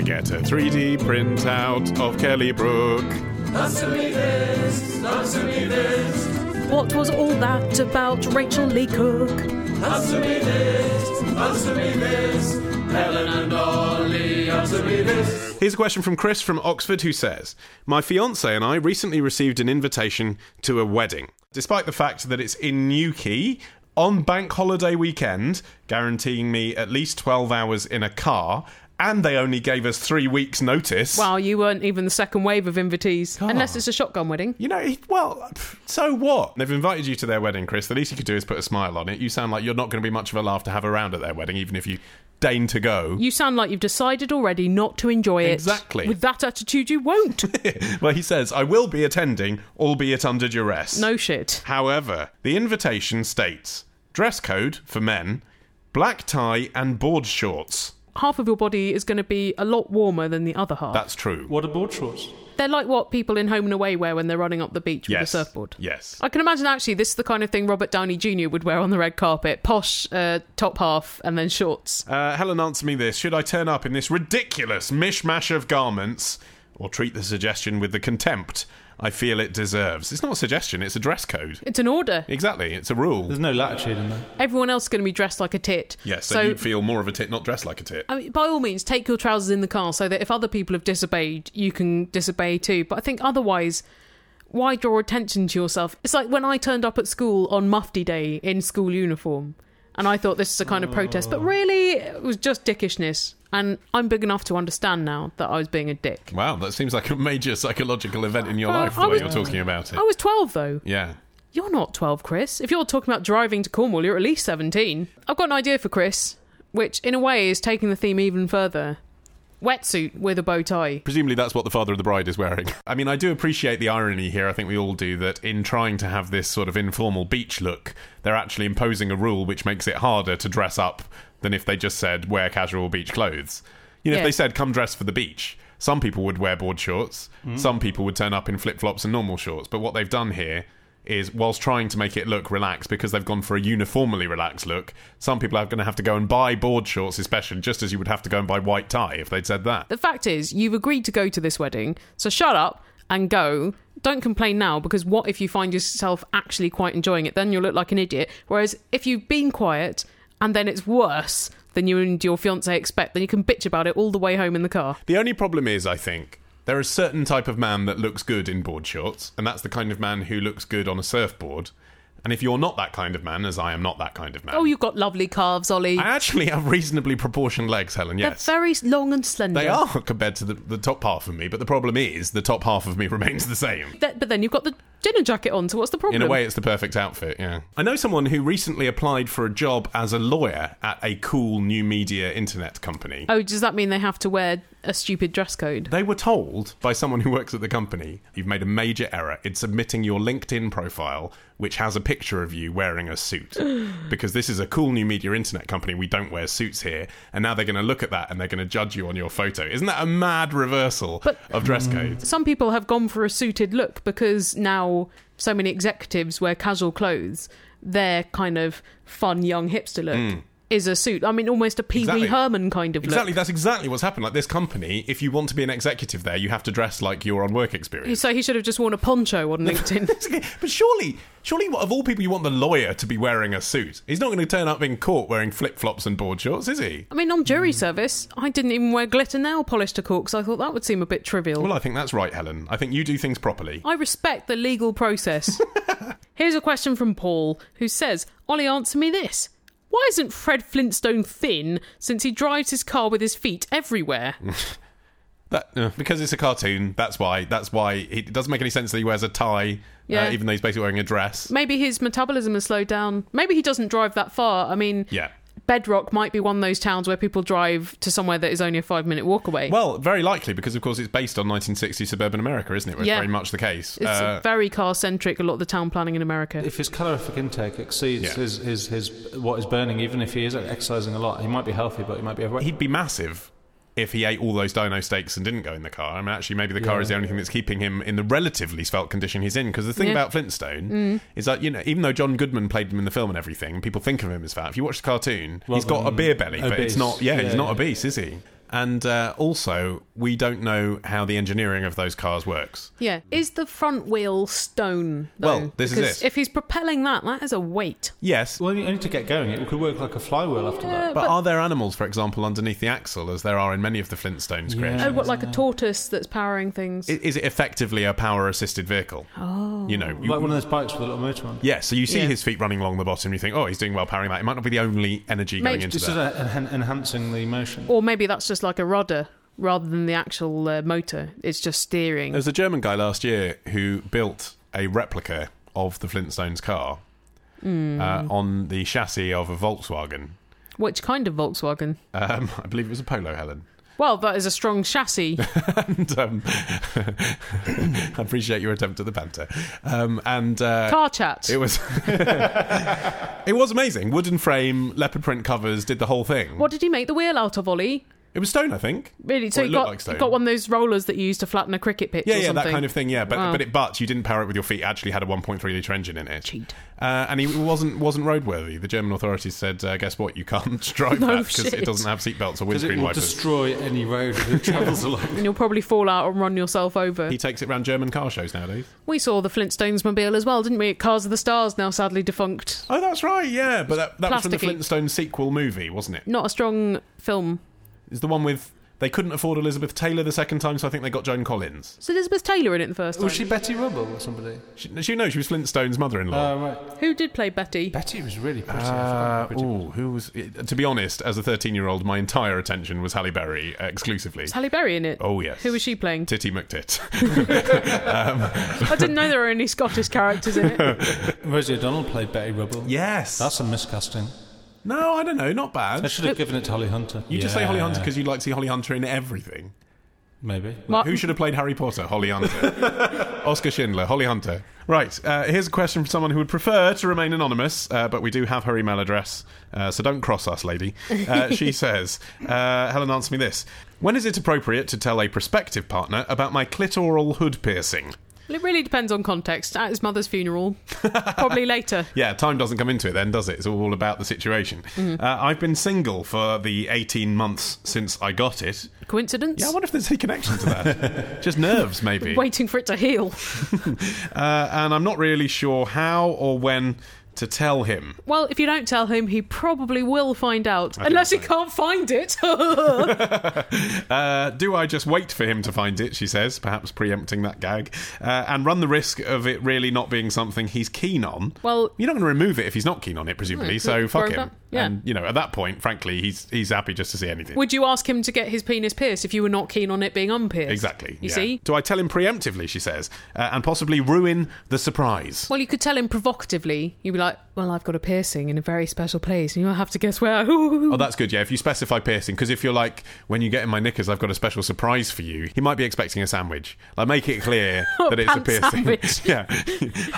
I get a 3D printout of Kelly Brook. Answer me this, answer me this. What was all that about Rachael Leigh Cook? Answer me this, answer me this. Helen and Olly, answer me this. Here's a question from Chris from Oxford who says My fiance and I recently received an invitation to a wedding. Despite the fact that it's in Newquay on bank holiday weekend, guaranteeing me at least 12 hours in a car, and they only gave us three weeks' notice. Wow, you weren't even the second wave of invitees. Unless it's a shotgun wedding. You know, well, so what? They've invited you to their wedding, Chris. The least you could do is put a smile on it. You sound like you're not going to be much of a laugh to have around at their wedding, even if you deign to go. You sound like you've decided already not to enjoy it. Exactly. With that attitude, you won't. well, he says, I will be attending, albeit under duress. no shit. However, the invitation states dress code for men, black tie and board shorts. Half of your body is going to be a lot warmer than the other half. That's true. What are board shorts? They're like what people in Home and Away wear when they're running up the beach with a surfboard. Yes. I can imagine actually this is the kind of thing Robert Downey Jr. would wear on the red carpet. Posh uh, top half and then shorts. Uh, Helen, answer me this. Should I turn up in this ridiculous mishmash of garments or treat the suggestion with the contempt I feel it deserves? It's not a suggestion, it's a dress code. It's an order. Exactly, it's a rule. There's no latitude in that. Everyone else is going to be dressed like a tit. Yes, so, So, you'd feel more of a tit, not dressed like a tit. I mean, by all means, take your trousers in the car so that if other people have disobeyed, you can disobey too. But I think otherwise, why draw attention to yourself? It's like when I turned up at school on Mufti Day in school uniform, and I thought this is a kind of protest, but oh. really it was just dickishness. And I'm big enough to understand now that I was being a dick. Wow, that seems like a major psychological event in your Well, life, the I way was- you're talking about it. I was 12 though. yeah. You're not 12, Chris. If you're talking about driving to Cornwall, you're at least 17. I've got an idea for Chris, which in a way is taking the theme even further. Wetsuit with a bow tie. Presumably, that's what the father of the bride is wearing. I mean, I do appreciate the irony here. I think we all do that in trying to have this sort of informal beach look, they're actually imposing a rule which makes it harder to dress up than if they just said wear casual beach clothes. You know, if they said come dress for the beach, some people would wear board shorts, mm. some people would turn up in flip flops and normal shorts. But what they've done here is, whilst trying to make it look relaxed because they've gone for a uniformly relaxed look, some people are going to have to go and buy board shorts, especially just as you would have to go and buy white tie if they'd said that. The fact is, you've agreed to go to this wedding, so shut up and go. Don't complain now because what if you find yourself actually quite enjoying it? Then you'll look like an idiot. Whereas if you've been quiet and then it's worse than you and your fiance expect, then you can bitch about it all the way home in the car. The only problem is, I think, there is a certain type of man that looks good in board shorts, and that's the kind of man who looks good on a surfboard. And if you're not that kind of man, as I am not that kind of man, Oh, you've got lovely calves, Olly. I actually have reasonably proportioned legs, Helen. Yes. They're very long and slender. They are compared to the, the top half of me, but the problem is the top half of me remains the same. But then you've got the dinner jacket on, so what's the problem? In a way, it's the perfect outfit, yeah. I know someone who recently applied for a job as a lawyer at a cool new media internet company. Oh, does that mean they have to wear a stupid dress code? They were told by someone who works at the company, you've made a major error in submitting your LinkedIn profile, which has a picture of you wearing a suit. because this is a cool new media internet company, we don't wear suits here. And now they're going to look at that and they're going to judge you on your photo. Isn't that a mad reversal But- of dress code? Some people have gone for a suited look because now so many executives wear casual clothes. Their kind of fun young hipster look mm. Is a suit. I mean, almost a Pee Wee. Exactly. Herman kind of look. Exactly, look. that's exactly what's happened. Like this company, if you want to be an executive there, you have to dress like you're on work experience. So he should have just worn a poncho on LinkedIn. But surely, surely, of all people, you want the lawyer to be wearing a suit. He's not going to turn up in court wearing flip flops and board shorts, is he? I mean, on jury hmm. service, I didn't even wear glitter nail polish to court because I thought that would seem a bit trivial. Well, I think that's right, Helen. I think you do things properly. I respect the legal process. Here's a question from Paul, who says, Olly, answer me this. Why isn't Fred Flintstone thin since he drives his car with his feet everywhere? That uh, because it's a cartoon. That's why. That's why it doesn't make any sense that he wears a tie, Yeah. uh, even though he's basically wearing a dress. Maybe his metabolism has slowed down. Maybe he doesn't drive that far. I mean, Yeah. Bedrock might be one of those towns where people drive to somewhere that is only a five minute walk away. Well, very likely because, of course, it's based on 1960s suburban America, isn't it? Where Yeah. It's very much the case. it's Uh, very car centric, a lot of the town planning in America. If his calorific intake exceeds Yeah. his, his, his what is burning, even if he is exercising a lot, he might be healthy, but he might be overweight. he'd be massive if he ate all those dino steaks and didn't go in the car. I mean, actually, maybe the car Yeah. is the only thing that's keeping him in the relatively svelte condition he's in. Because the thing Yeah. about Flintstone is that, you know, even though John Goodman played him in the film and everything, and people think of him as fat, if you watch the cartoon, he's got a um, beer belly, but it's not, yeah, he's not yeah. obese, is he? And uh, also, we don't know how the engineering of those cars works. Yeah. Is the front wheel stone? Though? Well, this is it. If he's propelling that, that is a weight. Yes, Well, only to get going, it could work like a flywheel after that. but, are there animals, for example, underneath the axle, as there are in many of the Flintstones creations? Oh, what, like a tortoise that's powering things? I- Is it effectively a power-assisted vehicle? Oh, you know, you- Like one of those bikes with a little motor on. yeah. So you see Yeah. his feet running along the bottom, you think, oh, he's doing well powering that. It might not be the only energy going Maybe- into Just that. sort of enhancing the motion. or maybe that's just like a rudder rather than the actual uh, motor. It's just steering. There was a German guy last year who built a replica of the Flintstones car Hmm. uh, on the chassis of a Volkswagen. Which kind of Volkswagen? Um, I believe it was a Polo, Helen. Well, that is a strong chassis. and um, I appreciate your attempt at the banter. Um, and uh, Car chat. it was it was amazing. Wooden frame, leopard print covers, did the whole thing. What did he make the wheel out of, Olly? It was stone, I think. Really? So Well, it got, like stone. got one of those rollers that you use to flatten a cricket pitch Yeah, or yeah, something. that kind of thing. Yeah, but Wow. but it but you didn't power it with your feet. It actually had a 1.3 liter engine in it. Cheat. Uh, and he wasn't wasn't roadworthy. The German authorities said, uh, "Guess what? You can't drive No that because it doesn't have seatbelts or Because it windscreen will wipers." destroy any road that it travels along. And you'll probably fall out and run yourself over. He takes it around German car shows nowadays. We saw the Flintstones mobile as well, didn't we? Cars of the Stars, now sadly defunct. Oh, that's right. Yeah, but that, that was from the Plasticky. Flintstones sequel movie, wasn't it? Not a strong film. It's the one with they couldn't afford Elizabeth Taylor the second time, so I think they got Joan Collins. Was Elizabeth Taylor in it the first time? Was she Betty Rubble or somebody? She, she no, she was Flintstone's mother-in-law. Oh, right. Who did play Betty? Betty was really pretty. Uh, forgot pretty. ooh, who was? To be honest, as a thirteen-year-old, my entire attention was Halle Berry uh, exclusively. Was Halle Berry in it? Oh yes. Who was she playing? Titty McTit. I didn't know there were any Scottish characters in it. Rosie O'Donnell played Betty Rubble. yes. That's a miscasting. No, I don't know, not bad. I should have given it to Holly Hunter. You just say Holly Hunter because you'd like to see Holly Hunter in everything. Maybe. Mar- Who should have played Harry Potter? Holly Hunter. Oscar Schindler, Holly Hunter. Right, uh, here's a question from someone who would prefer to remain anonymous, uh, but we do have her email address, uh, so don't cross us, lady. Uh, she says, uh, Helen, answer me this. When is it appropriate to tell a prospective partner about my clitoral hood piercing? It really depends on context. At his mother's funeral, probably later. Yeah, time doesn't come into it then, does it? It's all about the situation. Uh, I've been single for the 18 months since I got it. Coincidence? Yeah, I wonder if there's any connection to that. Just nerves, maybe. Waiting for it to heal. Uh, and I'm not really sure how or when to tell him. Well, if you don't tell him, he probably will find out. Unless he can't find it. Uh, do I just wait for him to find it, she says, perhaps preempting that gag, uh, and run the risk of it really not being something he's keen on? well, You're not going to remove it if he's not keen on it, presumably, so fuck him. yeah. And, you know, at that point, frankly, he's he's happy just to see anything. would you ask him to get his penis pierced if you were not keen on it being unpierced? Exactly. You yeah. see? Do I tell him preemptively, she says, uh, and possibly ruin the surprise? Well, you could tell him provocatively. You'd be like, "Well, I've got a piercing in a very special place, and you'll have to guess where." Oh, that's good, yeah. If you specify piercing, because if you're like, when you get in my knickers, I've got a special surprise for you, he might be expecting a sandwich. Like, make it clear that it's a piercing. yeah,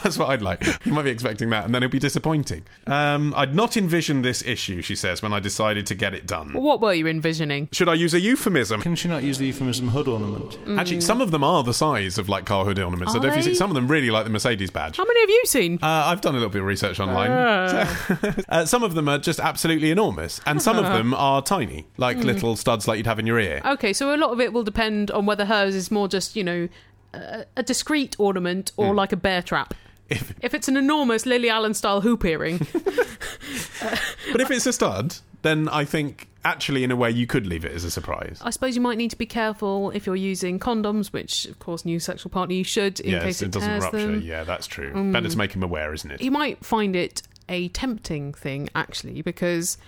that's what I'd like. He might be expecting that, and then it'll be disappointing. Um, I'd not envisioned this issue, she says, when I decided to get it done. what were you envisioning? Should I use a euphemism? Can she not use the euphemism hood ornament? Actually, some of them are the size of like car hood ornaments. I Are don't if you see, some of them really like the Mercedes badge. How many have you seen? Uh, I've done a little bit of research online. uh, some of them are just absolutely enormous, and some of them are tiny, like little studs like you'd have in your ear. Okay, so a lot of it will depend on whether hers is more just, you know, a, a discreet ornament or like a bear trap. If, If it's an enormous Lily Allen style hoop earring, but if it's a stud, then I think actually, in a way, you could leave it as a surprise. I suppose you might need to be careful if you're using condoms, which, of course, new sexual partner you should in yes, case it, it, doesn't tears rupture. them. Yeah, that's true. Better to make him aware, isn't it? You might find it a tempting thing, actually, because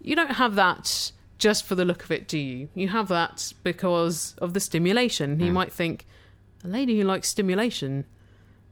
you don't have that just for the look of it, do you? You have that because of the stimulation. Hmm. You might think, a lady who likes stimulation,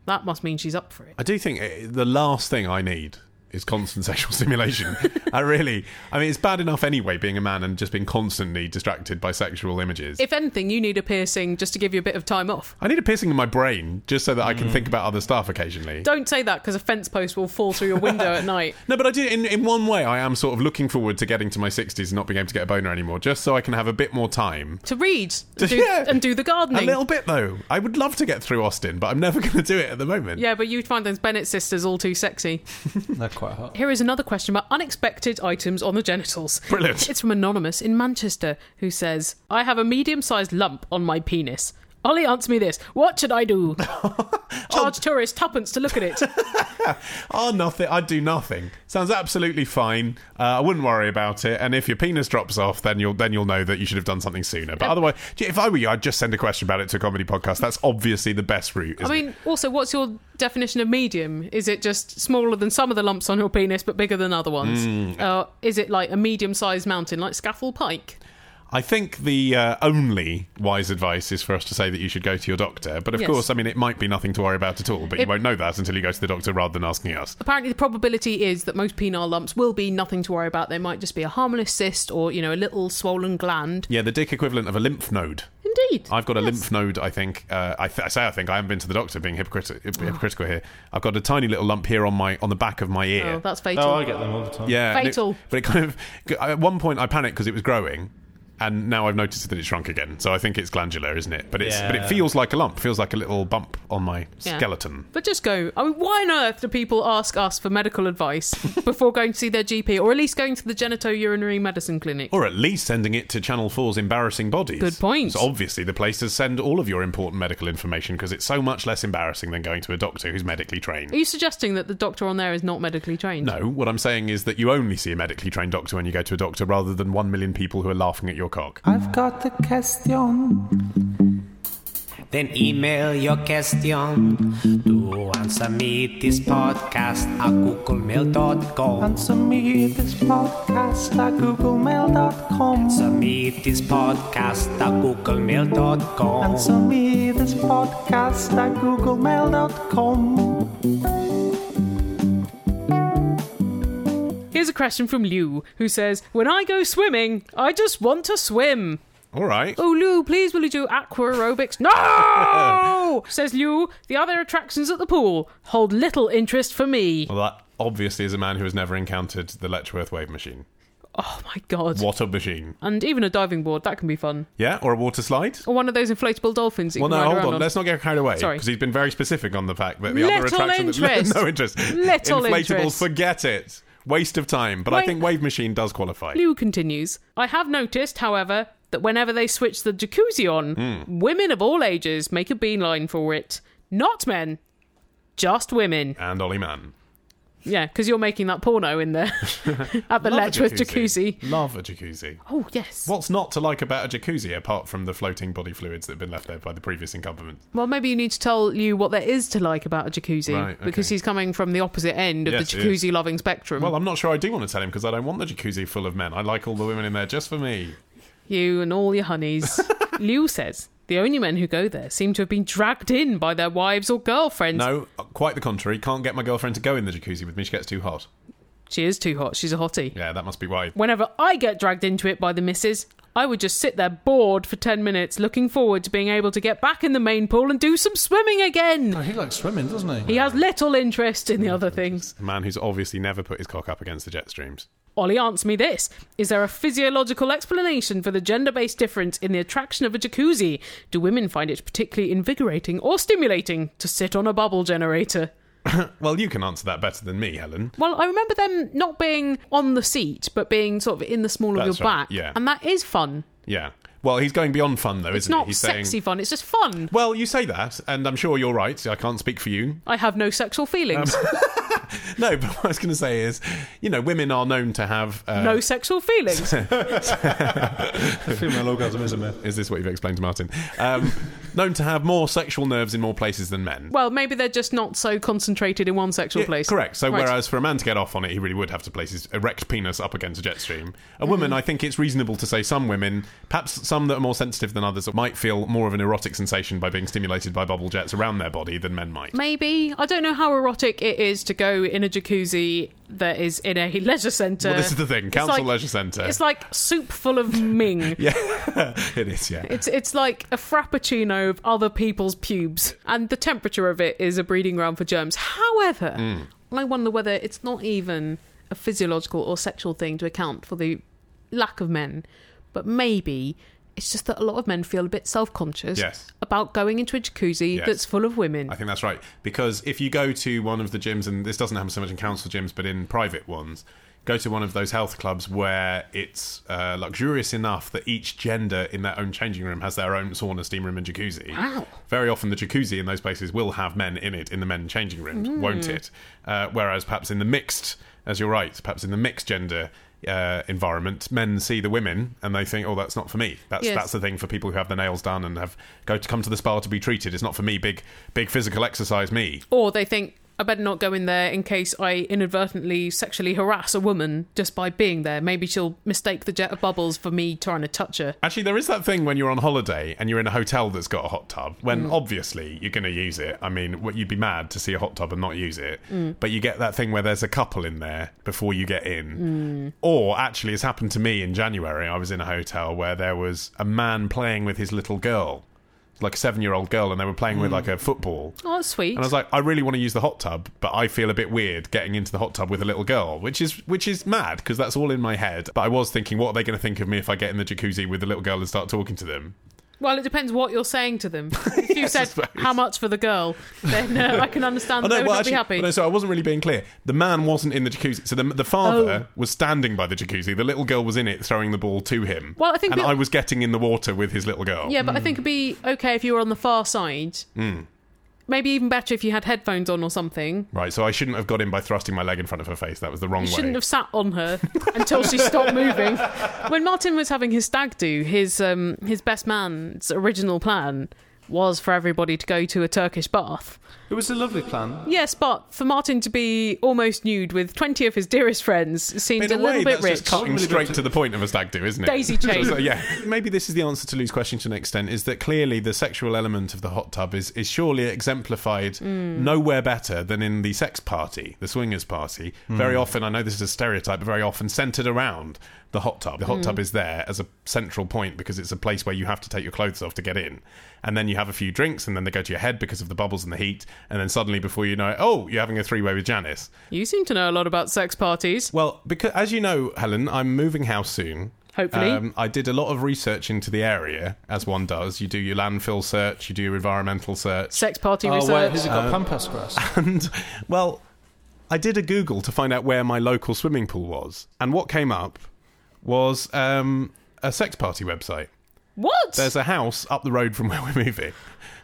that must mean she's up for it. I do think uh, the last thing I need is constant sexual stimulation. I really, I mean, it's bad enough anyway being a man and just being constantly distracted by sexual images. If anything, you need a piercing just to give you a bit of time off. I need a piercing in my brain just so that I can mm. think about other stuff occasionally. Don't say that because a fence post will fall through your window at night. No, but I do. In, in one way, I am sort of looking forward to getting to my 60s and not being able to get a boner anymore, just so I can have a bit more time. To read and do, Yeah. and do the gardening. A little bit, though. I would love to get through Austen, but I'm never going to do it at the moment. Yeah, but you'd find those Bennet sisters all too sexy. They're quite hot. Here is another question about unexpected items on the genitals. Brilliant. It's from Anonymous in Manchester who says, I have a medium sized lump on my penis. Olly, answer me this. What should I do? Charge tourists tuppence to look at it. Oh, nothing. I'd do nothing. Sounds absolutely fine. Uh, I wouldn't worry about it. And if your penis drops off, then you'll then you'll know that you should have done something sooner. But otherwise, if I were you, I'd just send a question about it to a comedy podcast. That's obviously the best route. I Isn't it? mean, also, what's your definition of medium? Is it just smaller than some of the lumps on your penis but bigger than other ones? Mm. Uh, is it like a medium sized mountain, like Scafell Pike? I think the uh, only wise advice is for us to say that you should go to your doctor. But of Yes. course, I mean, it might be nothing to worry about at all. But you won't know that until you go to the doctor rather than asking us. Apparently, the probability is that most penile lumps will be nothing to worry about. They might just be a harmless cyst or, you know, a little swollen gland. Yeah, the dick equivalent of a lymph node. Indeed. I've got a lymph node. I think. Uh, I, th- I say I think I haven't been to the doctor, being hypocriti- hypocritical here. I've got a tiny little lump here on my on the back of my ear. Oh, that's fatal. Oh, I get them all the time. Yeah, and it- Fatal. but it kind of at one point I panicked because it was growing, and now I've noticed that it shrunk again. So I think it's glandular, isn't it? But it's but it feels like a lump. Feels like a little bump on my Yeah. skeleton. But just go. I mean, why on earth do people ask us for medical advice before going to see their GP or at least going to the genitourinary medicine clinic? Or at least sending it to Channel 4's Embarrassing Bodies. Good point. It's obviously the place to send all of your important medical information because it's so much less embarrassing than going to a doctor who's medically trained. Are you suggesting that the doctor on there is not medically trained? No, what I'm saying is that you only see a medically trained doctor when you go to a doctor rather than one million people who are laughing at your cock. I've got a question. Then email your question to answer me this podcast at googlemail.com. Answer me this podcast at googlemail.com. Answer me this podcast at googlemail.com. Answer me this podcast at googlemail.com. Here's a question from Liu, who says, When I go swimming, I just want to swim. All right. Oh, Liu, please will you do aqua aerobics? No! says Liu. The other attractions at the pool hold little interest for me. Well, that obviously is a man who has never encountered the Letchworth wave machine. Oh my god. What a machine. And even a diving board, that can be fun. Yeah, or a water slide? Or one of those inflatable dolphins Well, no, hold around on. Let's not get carried away. Sorry. Because he's been very specific on the fact that the other attraction... interest. no interest. Little Inflatables, interest. forget it. Waste of time. But I think wave machine does qualify. Liu continues. I have noticed, however, that whenever they switch the jacuzzi on, Hmm. women of all ages make a beeline for it. Not men, just women. And Olly Mann. Yeah, because you're making that porno in there at the Love a Letchworth jacuzzi. Love a jacuzzi. Oh, yes. What's not to like about a jacuzzi apart from the floating body fluids that have been left there by the previous incumbent? Well, maybe you need to tell you what there is to like about a jacuzzi. Right, okay. Because he's coming from the opposite end of Yes, the jacuzzi loving spectrum. Well, I'm not sure I do want to tell him because I don't want the jacuzzi full of men. I like all the women in there just for me. You and all your honeys. Liu says the only men who go there seem to have been dragged in by their wives or girlfriends. No, quite the contrary. Can't get my girlfriend to go in the jacuzzi with me. She gets too hot. She is too hot. She's a hottie. Yeah, that must be why. Whenever I get dragged into it by the missus, I would just sit there bored for 10 minutes, looking forward to being able to get back in the main pool and do some swimming again. Oh, he likes swimming, doesn't he? He has little interest in the other things. A man who's obviously never put his cock up against the jet streams. Olly, answer me this. Is there a physiological explanation for the gender based difference in the attraction of a jacuzzi? Do women find it particularly invigorating or stimulating to sit on a bubble generator? Well, you can answer that better than me, Helen. Well, I remember them not being on the seat, but being sort of in the small of That's your right, back. yeah. And that is fun. Yeah. Well, he's going beyond fun, though, It's isn't not he? He's sexy saying. fun, it's just fun. Well, you say that, and I'm sure you're right. I can't speak for you. I have no sexual feelings. No, but what I was going to say is, you know, women are known to have. Uh, no sexual feelings. Female orgasm is a myth. Is this what you've explained to Martin? Um, known to have more sexual nerves in more places than men. well, maybe they're just not so concentrated in one sexual Yeah, place. Correct. So, Right. whereas for a man to get off on it, he really would have to place his erect penis up against a jet stream. A woman, Mm-hmm. I think it's reasonable to say some women, perhaps some that are more sensitive than others, might feel more of an erotic sensation by being stimulated by bubble jets around their body than men might. Maybe. I don't know how erotic it is to go in a jacuzzi that is in a leisure centre. Well, this is the thing. Council like- Leisure Centre. It's like soup full of Ming. yeah, it is. Yeah. It's it's like a frappuccino of other people's pubes, and the temperature of it is a breeding ground for germs. However, Mm. I wonder whether it's not even a physiological or sexual thing to account for the lack of men, but maybe It's just that a lot of men feel a bit self conscious Yes. about going into a jacuzzi Yes. that's full of women. I think that's right. Because if you go to one of the gyms, and this doesn't happen so much in council gyms, but in private ones, go to one of those health clubs where it's uh, luxurious enough that each gender in their own changing room has their own sauna, steam room, and jacuzzi. Wow. Very often, the jacuzzi in those places will have men in it in the men changing rooms, won't it? Uh, whereas perhaps in the mixed, as you're right, perhaps in the mixed gender. Uh, environment, men see the women and they think, "Oh, that's not for me." That's Yes. that's the thing for people who have their nails done and have go to come to the spa to be treated. It's not for me. Big big physical exercise. Me. Or they think, I better not go in there in case I inadvertently sexually harass a woman just by being there. Maybe she'll mistake the jet of bubbles for me trying to touch her. Actually, there is that thing when you're on holiday and you're in a hotel that's got a hot tub. When mm. obviously you're going to use it. I mean, what- you'd be mad to see a hot tub and not use it. Mm. But you get that thing where there's a couple in there before you get in. Mm. Or actually, it's happened to me in January. I was in a hotel where there was a man playing with his little girl, like a seven-year-old girl, and they were playing with hmm. like a football. Oh, that's sweet. And I was like, I really want to use the hot tub, but I feel a bit weird getting into the hot tub with a little girl, which is which is mad because that's all in my head. But I was thinking, what are they going to think of me if I get in the jacuzzi with the little girl and start talking to them? Well, it depends what you're saying to them. If you Yes, I said suppose. how much for the girl, then uh, I can understand that they would not be happy. no, so I wasn't really being clear. The man wasn't in the jacuzzi. So the, the father Oh. was standing by the jacuzzi. The little girl was in it, throwing the ball to him. Well, I think and I was getting in the water with his little girl. Yeah, but I think it'd be okay if you were on the far side. Maybe even better if you had headphones on or something. Right, so I shouldn't have got in by thrusting my leg in front of her face. That was the wrong You way. shouldn't have sat on her until she stopped moving. When Martin was having his stag do, his um, his best man's original plan was for everybody to go to a Turkish bath. It was a lovely plan. Yes, but for Martin to be almost nude with twenty of his dearest friends seemed In a a little way, bit that's rich. just cutting Really straight good. to the point of a stag do, isn't it? Daisy chain. So, yeah, maybe this is the answer to Lou's question to an extent. Is that clearly the sexual element of the hot tub is is surely exemplified mm. nowhere better than in the sex party, the swingers party. Very mm. often, I know this is a stereotype, but very often centered around the hot tub. The hot tub is there as a central point because it's a place where you have to take your clothes off to get in, and then you have a few drinks, and then they go to your head because of the bubbles and the heat, and then suddenly, before you know it, oh, you're having a three way with Janice. You seem to know a lot about sex parties. Well, because as you know, Helen, I'm moving house soon. Hopefully. Um, I did a lot of research into the area, as one does. You do your landfill search, you do your environmental search, Sex party Oh, wait, research. has it got pampas grass? and well, I did a Google to find out where my local swimming pool was, and what came up was um, a sex party website. what? There's a house up the road from where we're moving,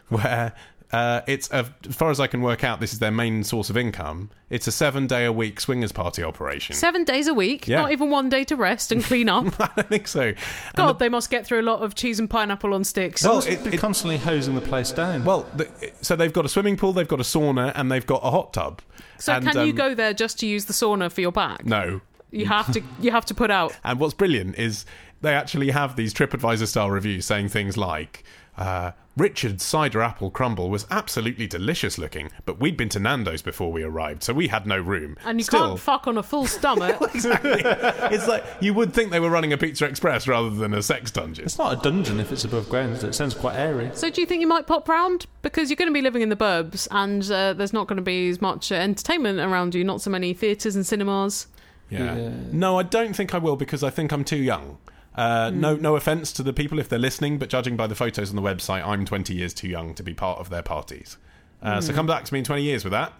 where. Uh, it's uh, as far as I can work out. This is their main source of income. It's a seven-day-a-week swingers party operation. Seven days a week, Yeah. not even one day to rest and clean up. I don't think so. And God, they must get through a lot of cheese and pineapple on sticks. Well, Must it- it- constantly hosing the place down. Well, the, so they've got a swimming pool, they've got a sauna, and they've got a hot tub. so and, can you um, go there just to use the sauna for your back? No. You have to. You have to put out. And what's brilliant is they actually have these TripAdvisor style reviews saying things like. Uh, Richard's cider apple crumble was absolutely delicious looking, but we'd been to Nando's before we arrived, so we had no room. And you Still, can't fuck on a full stomach. exactly. it's like you would think they were running a Pizza Express rather than a sex dungeon. it's not a dungeon if it's above ground. it? It sounds quite airy. so do you think you might pop round because you're going to be living in the burbs and uh, there's not going to be as much uh, entertainment around you? Not so many theatres and cinemas. Yeah. Yeah. No, I don't think I will because I think I'm too young. Uh, No, no offense to the people if they're listening, but judging by the photos on the website, I'm 20 years too young to be part of their parties. Uh, So come back to me in 20 years with that,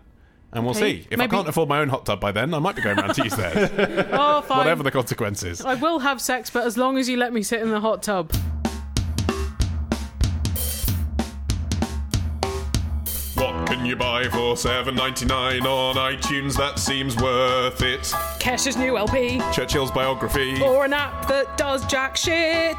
and we'll Okay. see. If Maybe- I can't afford my own hot tub by then, I might be going around to use theirs, Oh, fine. whatever the consequences. I will have sex, but as long as you let me sit in the hot tub. You buy for 7.99 on iTunes? That seems worth it. Kesha's new LP Churchill's biography or an app that does jack shit.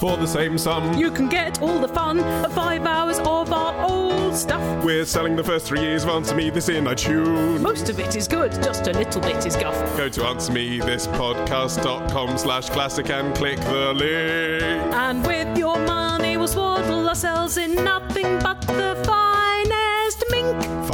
for the same sum. You can get all the fun of five hours of our old stuff. We're selling the first three years of Answer Me This in iTunes. Most of it is good, just a little bit is guff. Go to answermethispodcast.com slash classic and click the link. And with your money, we'll swaddle ourselves in nothing but the mink.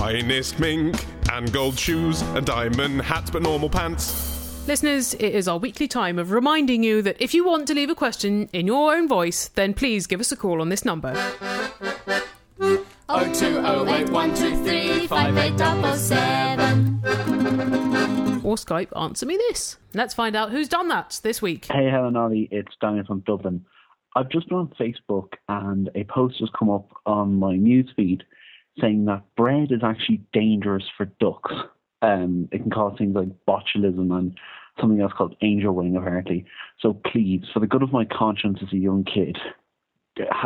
Finest mink and gold shoes and diamond hats but normal pants. Listeners, it is our weekly time of reminding you that if you want to leave a question in your own voice, then please give us a call on this number. 02081235877. Or Skype, answer me this. Let's find out who's done that this week. Hey, Helen Olly, it's Daniel from Dublin. I've just been on Facebook and a post has come up on my newsfeed saying that bread is actually dangerous for ducks. Um, it can cause things like botulism and something else called angel wing, apparently. So please, for the good of my conscience as a young kid,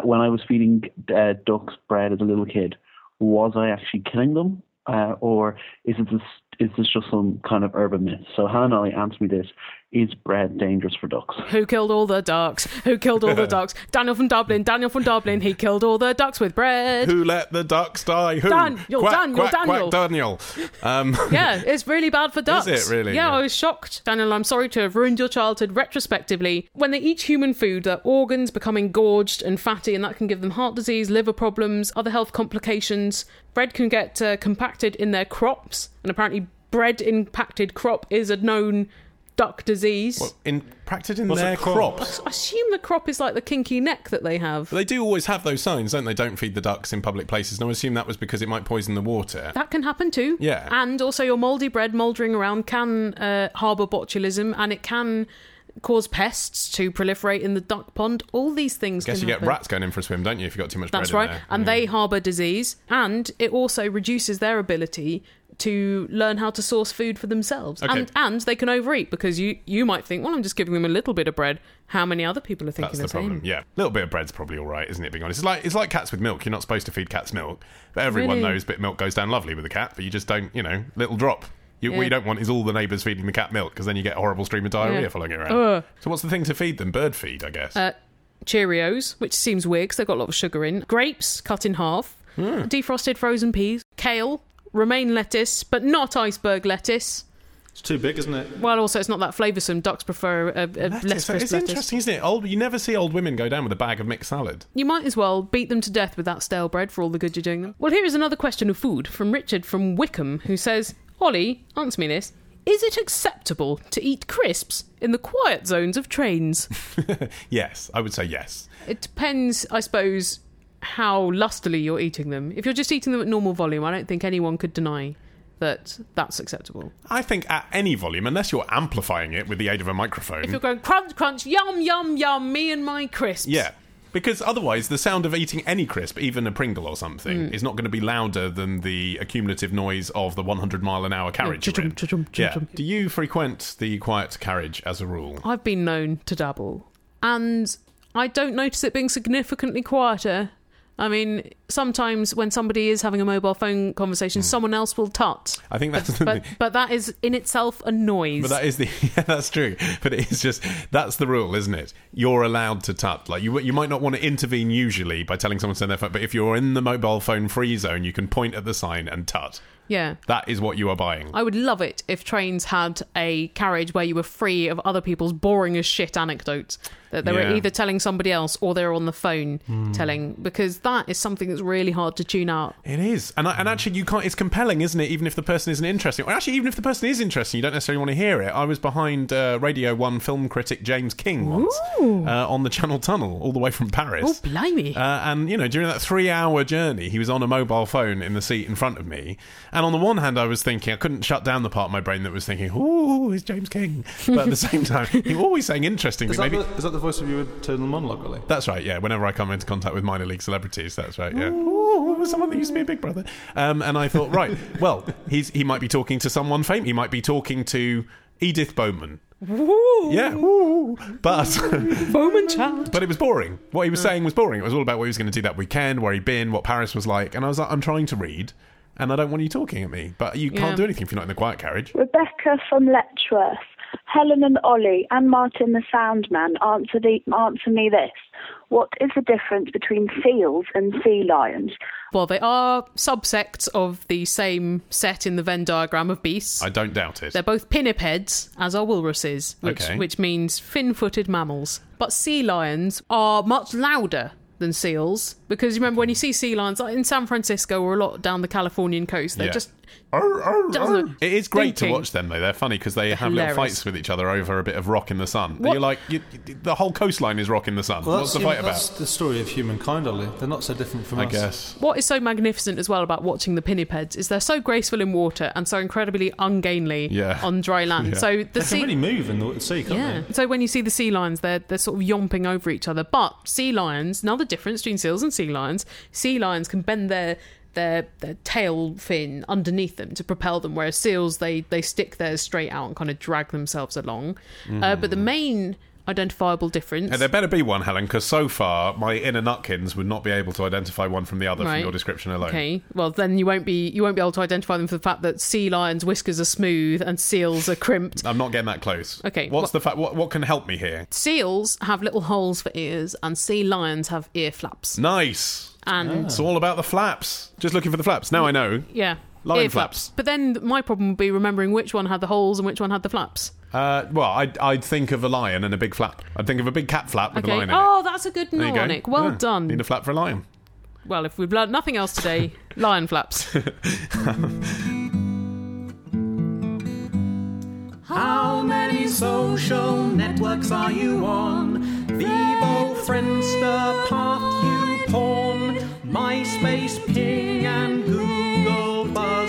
when I was feeding uh, ducks bread as a little kid, was I actually killing them? Uh, or is it this, is this just some kind of urban myth? So Hannah, answer me this: Is bread dangerous for ducks? Who killed all the ducks? Who killed all the ducks? Daniel from Dublin. Daniel from Dublin. He killed all the ducks with bread. Who let the ducks die? Who? Daniel, quack, Daniel, quack, Daniel. Quack, Daniel. Um, Yeah, it's really bad for ducks. Is it really? Yeah, Yeah. I was shocked. Daniel, I'm sorry to have ruined your childhood retrospectively. When they eat human food, their organs become engorged and fatty, and that can give them heart disease, liver problems, other health complications. Bread can get uh, compacted in their crops, and apparently, bread impacted crop is a known duck disease. impacted in What's a their crop? crops. I assume the crop is like the kinky neck that they have. But they do always have those signs, don't they? Don't feed the ducks in public places. And I assume that was because it might poison the water. That can happen too. Yeah. And also, your mouldy bread mouldering around can uh, harbour botulism and it can cause pests to proliferate in the duck pond. All these things Guess can you get rats going in for a swim, don't you? If you've got too much bread. That's bread right. in there. And Yeah. they harbour disease. And it also reduces their ability to learn how to source food for themselves. Okay. And and they can overeat because you, you might think, well, I'm just giving them a little bit of bread. How many other people are thinking That's the the, problem. same? Yeah, a little bit of bread's probably all right, isn't it? Being honest, it's like it's like cats with milk. You're not supposed to feed cats milk, but everyone Really? knows bit of milk goes down lovely with a cat. But you just don't, you know, little drop. You, What you don't want is all the neighbours feeding the cat milk because then you get a horrible stream of diarrhea Yeah. following it around. Ugh. So what's the thing to feed them? Bird feed, I guess. Uh, Cheerios, which seems weird because they've got a lot of sugar in. Grapes cut in half. Hmm. Defrosted frozen peas. Kale. Romaine lettuce, but not iceberg lettuce. It's too big, isn't it? Well, also, it's not that flavoursome. Ducks prefer a, a Lettuce. less crisp it's lettuce. interesting, isn't it? Old, you never see old women go down with a bag of mixed salad. You might as well beat them to death with that stale bread for all the good you're doing them. Well, here is another question of food from Richard from Wickham, who says, Olly, answer me this. Is it acceptable to eat crisps in the quiet zones of trains? Yes, I would say yes. It depends, I suppose, how lustily you're eating them. If you're just eating them at normal volume, I don't think anyone could deny that that's acceptable. I think at any volume, unless you're amplifying it with the aid of a microphone. If you're going crunch, crunch, yum, yum, yum, me and my crisps. Yeah. Because otherwise, the sound of eating any crisp, even a Pringle or something, Mm. is not going to be louder than the accumulative noise of the 100 mile an hour carriage. in. chum, chum, Yeah. chum. Do you frequent the quiet carriage as a rule? I've been known to dabble, and I don't notice it being significantly quieter. I mean, sometimes when somebody is having a mobile phone conversation, hmm. someone else will tut. I think that's But but that is in itself a noise. But that is the yeah, that's true. But it is just that's the rule, isn't it? You're allowed to tut. Like you, you might not want to intervene usually by telling someone to send their phone, but if you're in the mobile phone free zone, you can point at the sign and tut. Yeah. That is what you are buying. I would love it if trains had a carriage where you were free of other people's boring as shit anecdotes. That they Yeah. Were either telling somebody else or they were on the phone telling, because that is something that's really hard to tune out. It is, and I, and actually, you can't. It's compelling, isn't it? Even if the person isn't interesting, or actually, even if the person is interesting, you don't necessarily want to hear it. I was behind uh, Radio One film critic James King once uh, on the Channel Tunnel, all the way from Paris. Oh, blimey. Uh, and you know, during that three-hour journey, he was on a mobile phone in the seat in front of me. And on the one hand, I was thinking I couldn't shut down the part of my brain that was thinking, "Ooh, it's James King," but at the same time, he was always saying interesting. Is things. that, Maybe the, is that the voice of your internal monologue, Olly? that's right, yeah. Whenever I come into contact with minor league celebrities, that's right, yeah. Ooh, someone that used to be a big brother. Um, and I thought, right, well, he's he might be talking to someone famous. He might be talking to Edith Bowman. Yeah, ooh. but Bowman chat. but it was boring. What he was saying was boring. It was all about what he was going to do that weekend, where he'd been, what Paris was like. And I was like, I'm trying to read, and I don't want you talking at me. But you Yeah. can't do anything if you're not in the quiet carriage. Rebecca from Letchworth. Helen and Olly and Martin the Soundman answer, the, answer me this. What is the difference between seals and sea lions? Well, they are subsects of the same set in the Venn diagram of beasts. I don't doubt it. They're both pinnipeds, as are walruses, which, Okay. which means fin footed mammals. But sea lions are much louder than seals because you remember when you see sea lions like in San Francisco or a lot down the Californian coast, they're Yeah. just doesn't- It is great to thinking. watch them though. They're funny because they have little fights with each other over a bit of rock in the sun. What- You're like, you, the whole coastline is rock in the sun. Well, What's that's, the fight that's about? the story of humankind, Olly. They're not so different from I us. guess. What is so magnificent as well about watching the pinnipeds is they're so graceful in water and so incredibly ungainly Yeah. on dry land. Yeah. So the They can sea, really move in the sea, can't yeah. they? So when you see the sea lions, they're they're sort of yomping over each other. But sea lions, another difference between seals and sea lions. Sea lions can bend their their their tail fin underneath them to propel them, whereas seals they they stick theirs straight out and kind of drag themselves along. Uh, but the main identifiable difference. Yeah, there better be one, Helen, because so far my inner nutkins would not be able to identify one from the other from your description alone. Okay, well then you won't be you won't be able to identify them for the fact that sea lions' whiskers are smooth and seals are crimped. I'm not getting that close. Okay, What's what- the fact? What, what can help me here? Seals have little holes for ears, and sea lions have ear flaps. Nice. And ah. It's all about the flaps. Just looking for the flaps. Now I know. yeah, Lion ear flaps. But then my problem would be remembering which one had the holes and which one had the flaps. Uh, well, I'd, I'd think of a lion and a big flap. I'd think of a big cat flap with a lion in it. Oh, that's a good There you go. mnemonic. Well Yeah. done. Need a flap for a lion. Well, if we've learned nothing else today, lion flaps. How many social networks are you on? Bebo, Friendster, Path, YouPorn, MySpace, Ping, and Google Buzz.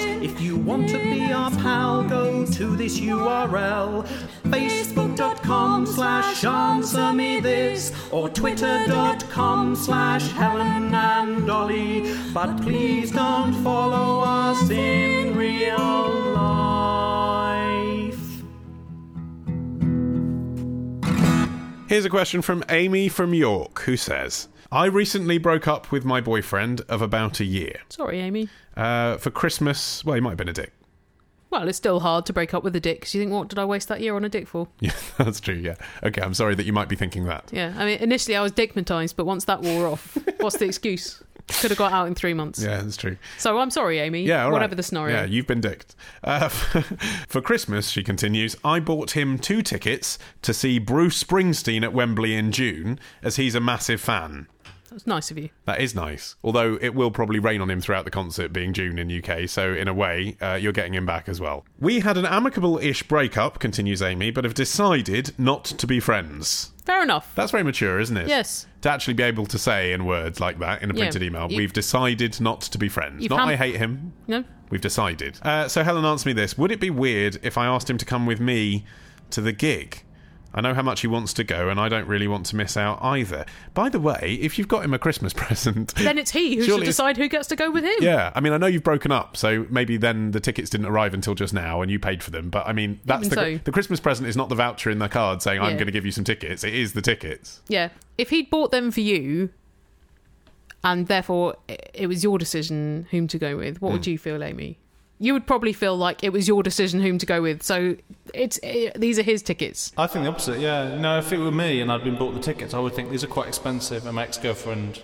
Want to be our pal, go to this URL. Facebook.com slash answer me this or twitter.com slash Helen and Dolly. But please don't follow us in real life. Here's a question from Amy from York who says I recently broke up with my boyfriend of about a year. Sorry, Amy. Uh, for Christmas, well, he might have been a dick. Well, it's still hard to break up with a dick 'cause you think, what did I waste that year on a dick for? Yeah, that's true, yeah. Okay, I'm sorry that you might be thinking that. Yeah, I mean, initially I was dickmatized, but once that wore off, what's the excuse? Could have got out in three months. Yeah, that's true. So I'm sorry, Amy. Yeah, all whatever right. the scenario. Yeah, you've been dicked. Uh, for Christmas, she continues, I bought him two tickets to see Bruce Springsteen at Wembley in June, as he's a massive fan. That's nice of you. That is nice. Although it will probably rain on him throughout the concert, being June in UK. So in a way, uh, you're getting him back as well. We had an amicable-ish breakup, continues Amy, but have decided not to be friends. Fair enough. That's very mature, isn't it? Yes. To actually be able to say in words like that in a Yeah. printed email, You- we've decided not to be friends. You've Not ham- I hate him. No? We've decided. Uh, so Helen, answer me this: Would it be weird if I asked him to come with me to the gig? I know how much he wants to go, and I don't really want to miss out either. By the way, if you've got him a Christmas present, Then it's he who should decide who gets to go with him. yeah, I mean, I know you've broken up, so maybe then the tickets didn't arrive until just now, and you paid for them. But I mean, that's the so. the Christmas present is not the voucher in the card saying I'm Yeah. going to give you some tickets. It is the tickets. Yeah. If he'd bought them for you, and therefore it was your decision whom to go with, what Hmm. would you feel, Amy? You would probably feel like it was your decision whom to go with. So it's it, these are his tickets. I think the opposite, yeah. No, if it were me and I'd been bought the tickets, I would think these are quite expensive, and my ex girlfriend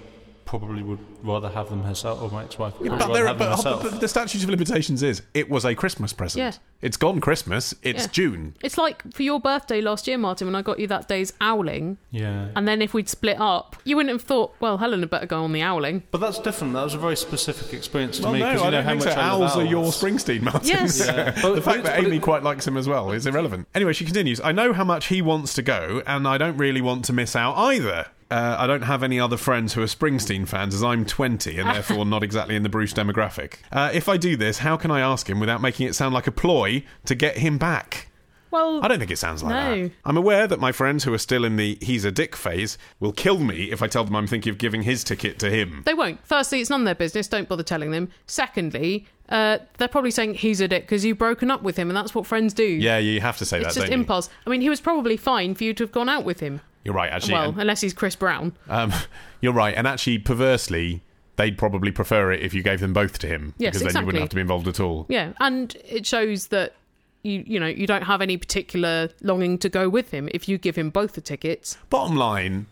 probably would rather have them herself, or my ex wife would But, there, but, but the statute of limitations is it was a Christmas present. Yeah. It's gone Christmas. It's Yeah. June. It's like for your birthday last year, Martin, when I got you that day's owling, yeah. and then if we'd split up, you wouldn't have thought, well, Helen had better go on the owling. But that's different. That was a very specific experience to Well, me no, because I you know don't how much so. I love Owls are your. Springsteen, Martin. Yes. Yeah. the But- fact but that it- Amy quite likes him as well is irrelevant. Anyway, she continues. I know how much he wants to go, and I don't really want to miss out either. Uh, I don't have any other friends who are Springsteen fans, as I'm 20 and therefore not exactly in the Bruce demographic. Uh, if I do this, how can I ask him without making it sound like a ploy to get him back? Well, I don't think it sounds like No. that. I'm aware that my friends who are still in the he's a dick phase will kill me if I tell them I'm thinking of giving his ticket to him. They won't. Firstly, it's none of their business. Don't bother telling them. Secondly, uh, they're probably saying he's a dick because you've broken up with him, and that's what friends do. Yeah, you have to say it's that, just don't you? impulse. I mean, he was probably fine for you to have gone out with him. You're right, actually. well, and- unless he's Chris Brown. Um, you're right, and actually, perversely, they'd probably prefer it if you gave them both to him, Yes, because then you wouldn't have to be involved at all. Yeah, and it shows that you you know you don't have any particular longing to go with him if you give him both the tickets. Bottom line,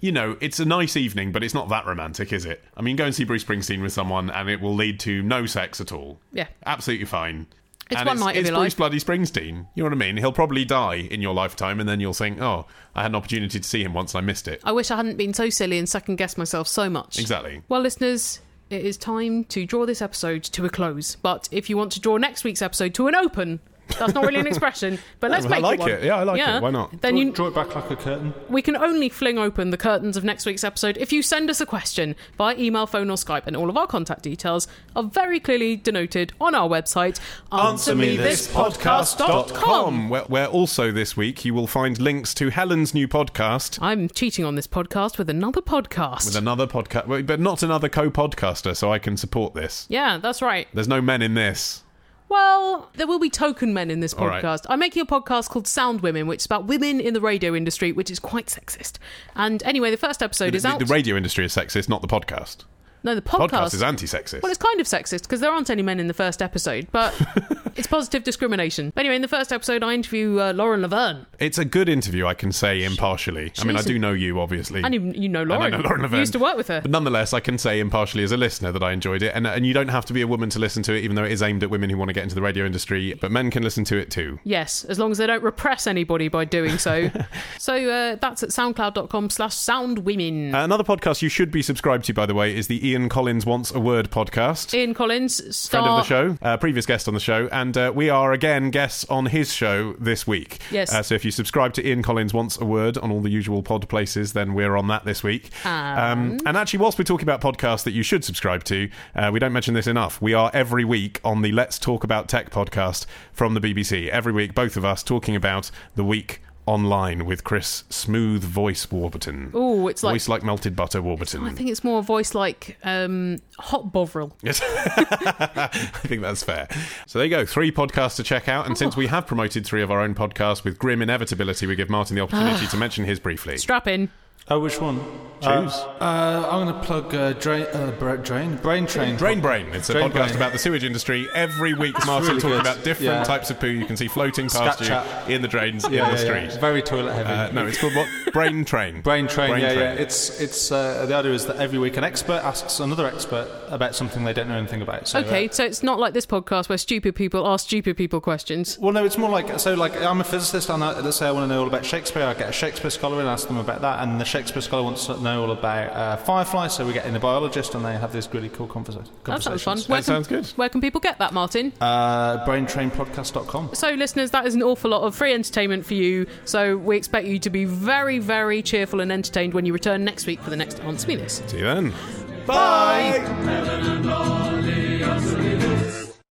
you know, it's a nice evening, but it's not that romantic, is it? I mean, go and see Bruce Springsteen with someone, and it will lead to no sex at all. Yeah. absolutely fine. It's and one it's, night it's Bruce life. Bloody Springsteen. You know what I mean? He'll probably die in your lifetime, and then you'll think, "Oh, I had an opportunity to see him once, and I missed it." I wish I hadn't been so silly and second guessed myself so much. Exactly. Well, listeners, it is time to draw this episode to a close. But if you want to draw next week's episode to an open, that's not really an expression, but let's make it. I make like one. it. Yeah, I like it. Why not? Then draw, you, draw it back like a curtain. we can only fling open the curtains of next week's episode if you send us a question via email, phone, or Skype, and all of our contact details are very clearly denoted on our website, AnswerMeThisPodcast.com, where, where also this week you will find links to Helen's new podcast I'm cheating on this podcast with another podcast. with another podcast, but not another co-podcaster, so I can support this. yeah, that's right. There's no men in this. Well, there will be token men in this All right. podcast. I'm making a podcast called Sound Women, which is about women in the radio industry, which is quite sexist. And anyway, the first episode is The, out. the radio industry is sexist, not the podcast. no, the Podcast, podcast, is anti-sexist. Well, it's kind of sexist because there aren't any men in the first episode, but it's positive discrimination. Anyway, in the first episode, I interview uh, Lauren Laverne. It's a good interview, I can say impartially. I mean, I do know you, obviously. And you, you know And I know Lauren You Laverne. used to work with her. But nonetheless, I can say impartially as a listener that I enjoyed it. And, and you don't have to be a woman to listen to it, even though it is aimed at women who want to get into the radio industry. But men can listen to it too. Yes, as long as they don't repress anybody by doing so. so uh, that's at soundcloud.com slash soundwomen. Uh, another podcast you should be subscribed to, by the way, is the Ian Collins Wants a Word podcast. Ian Collins, star... Friend of the show, uh, previous guest on the show, and uh, we are again guests on his show this week. Yes. Uh, so if you subscribe to Ian Collins Wants a Word on all the usual pod places, then we're on that this week. Um, and actually, whilst we're talking about podcasts that you should subscribe to, uh, we don't mention this enough. We are every week on the Let's Talk About Tech podcast from the BBC. Every week, both of us talking about the week online with Chris Smooth Voice Warburton. Oh, it's like- voice like melted butter Warburton. I think it's more voice like um, Hot Bovril. Yes, I think that's fair. So there you go, three podcasts to check out. And since Oh. we have promoted three of our own podcasts with grim inevitability, we give Martin the opportunity to mention his briefly. Strap in. Oh, which one? Choose. Uh, uh, I'm going to plug uh, drain, uh, Bra- drain, Brain Train. Drain Brain. It's a Drain podcast Brain. about the sewage industry. Every week, Martin really talking good. about different Yeah. types of poo you can see floating Scat past you chat. in the drains Yeah, in yeah, the yeah. street. Very toilet heavy. Uh, no, it's called what? Brain Train. Brain train, Brain yeah, Train. yeah. It's it's uh, the idea is that every week an expert asks another expert about something they don't know anything about. So, uh, Okay, so it's not like this podcast where stupid people ask stupid people questions. well, no, it's more like so. Like I'm a physicist, and I, let's say I want to know all about Shakespeare. I get a Shakespeare scholar and ask them about that, and the Shakespeare scholar wants to know all about uh, fireflies. So we get in a biologist, and they have this really cool conversa- That sounds conversations. fun. That sounds good. Where can people get that, Martin? Uh, braintrainpodcast.com. So, listeners, that is an awful lot of free entertainment for you. So, we expect you to be very, very cheerful and entertained when you return next week for the next Answer Me This. See you then. Bye.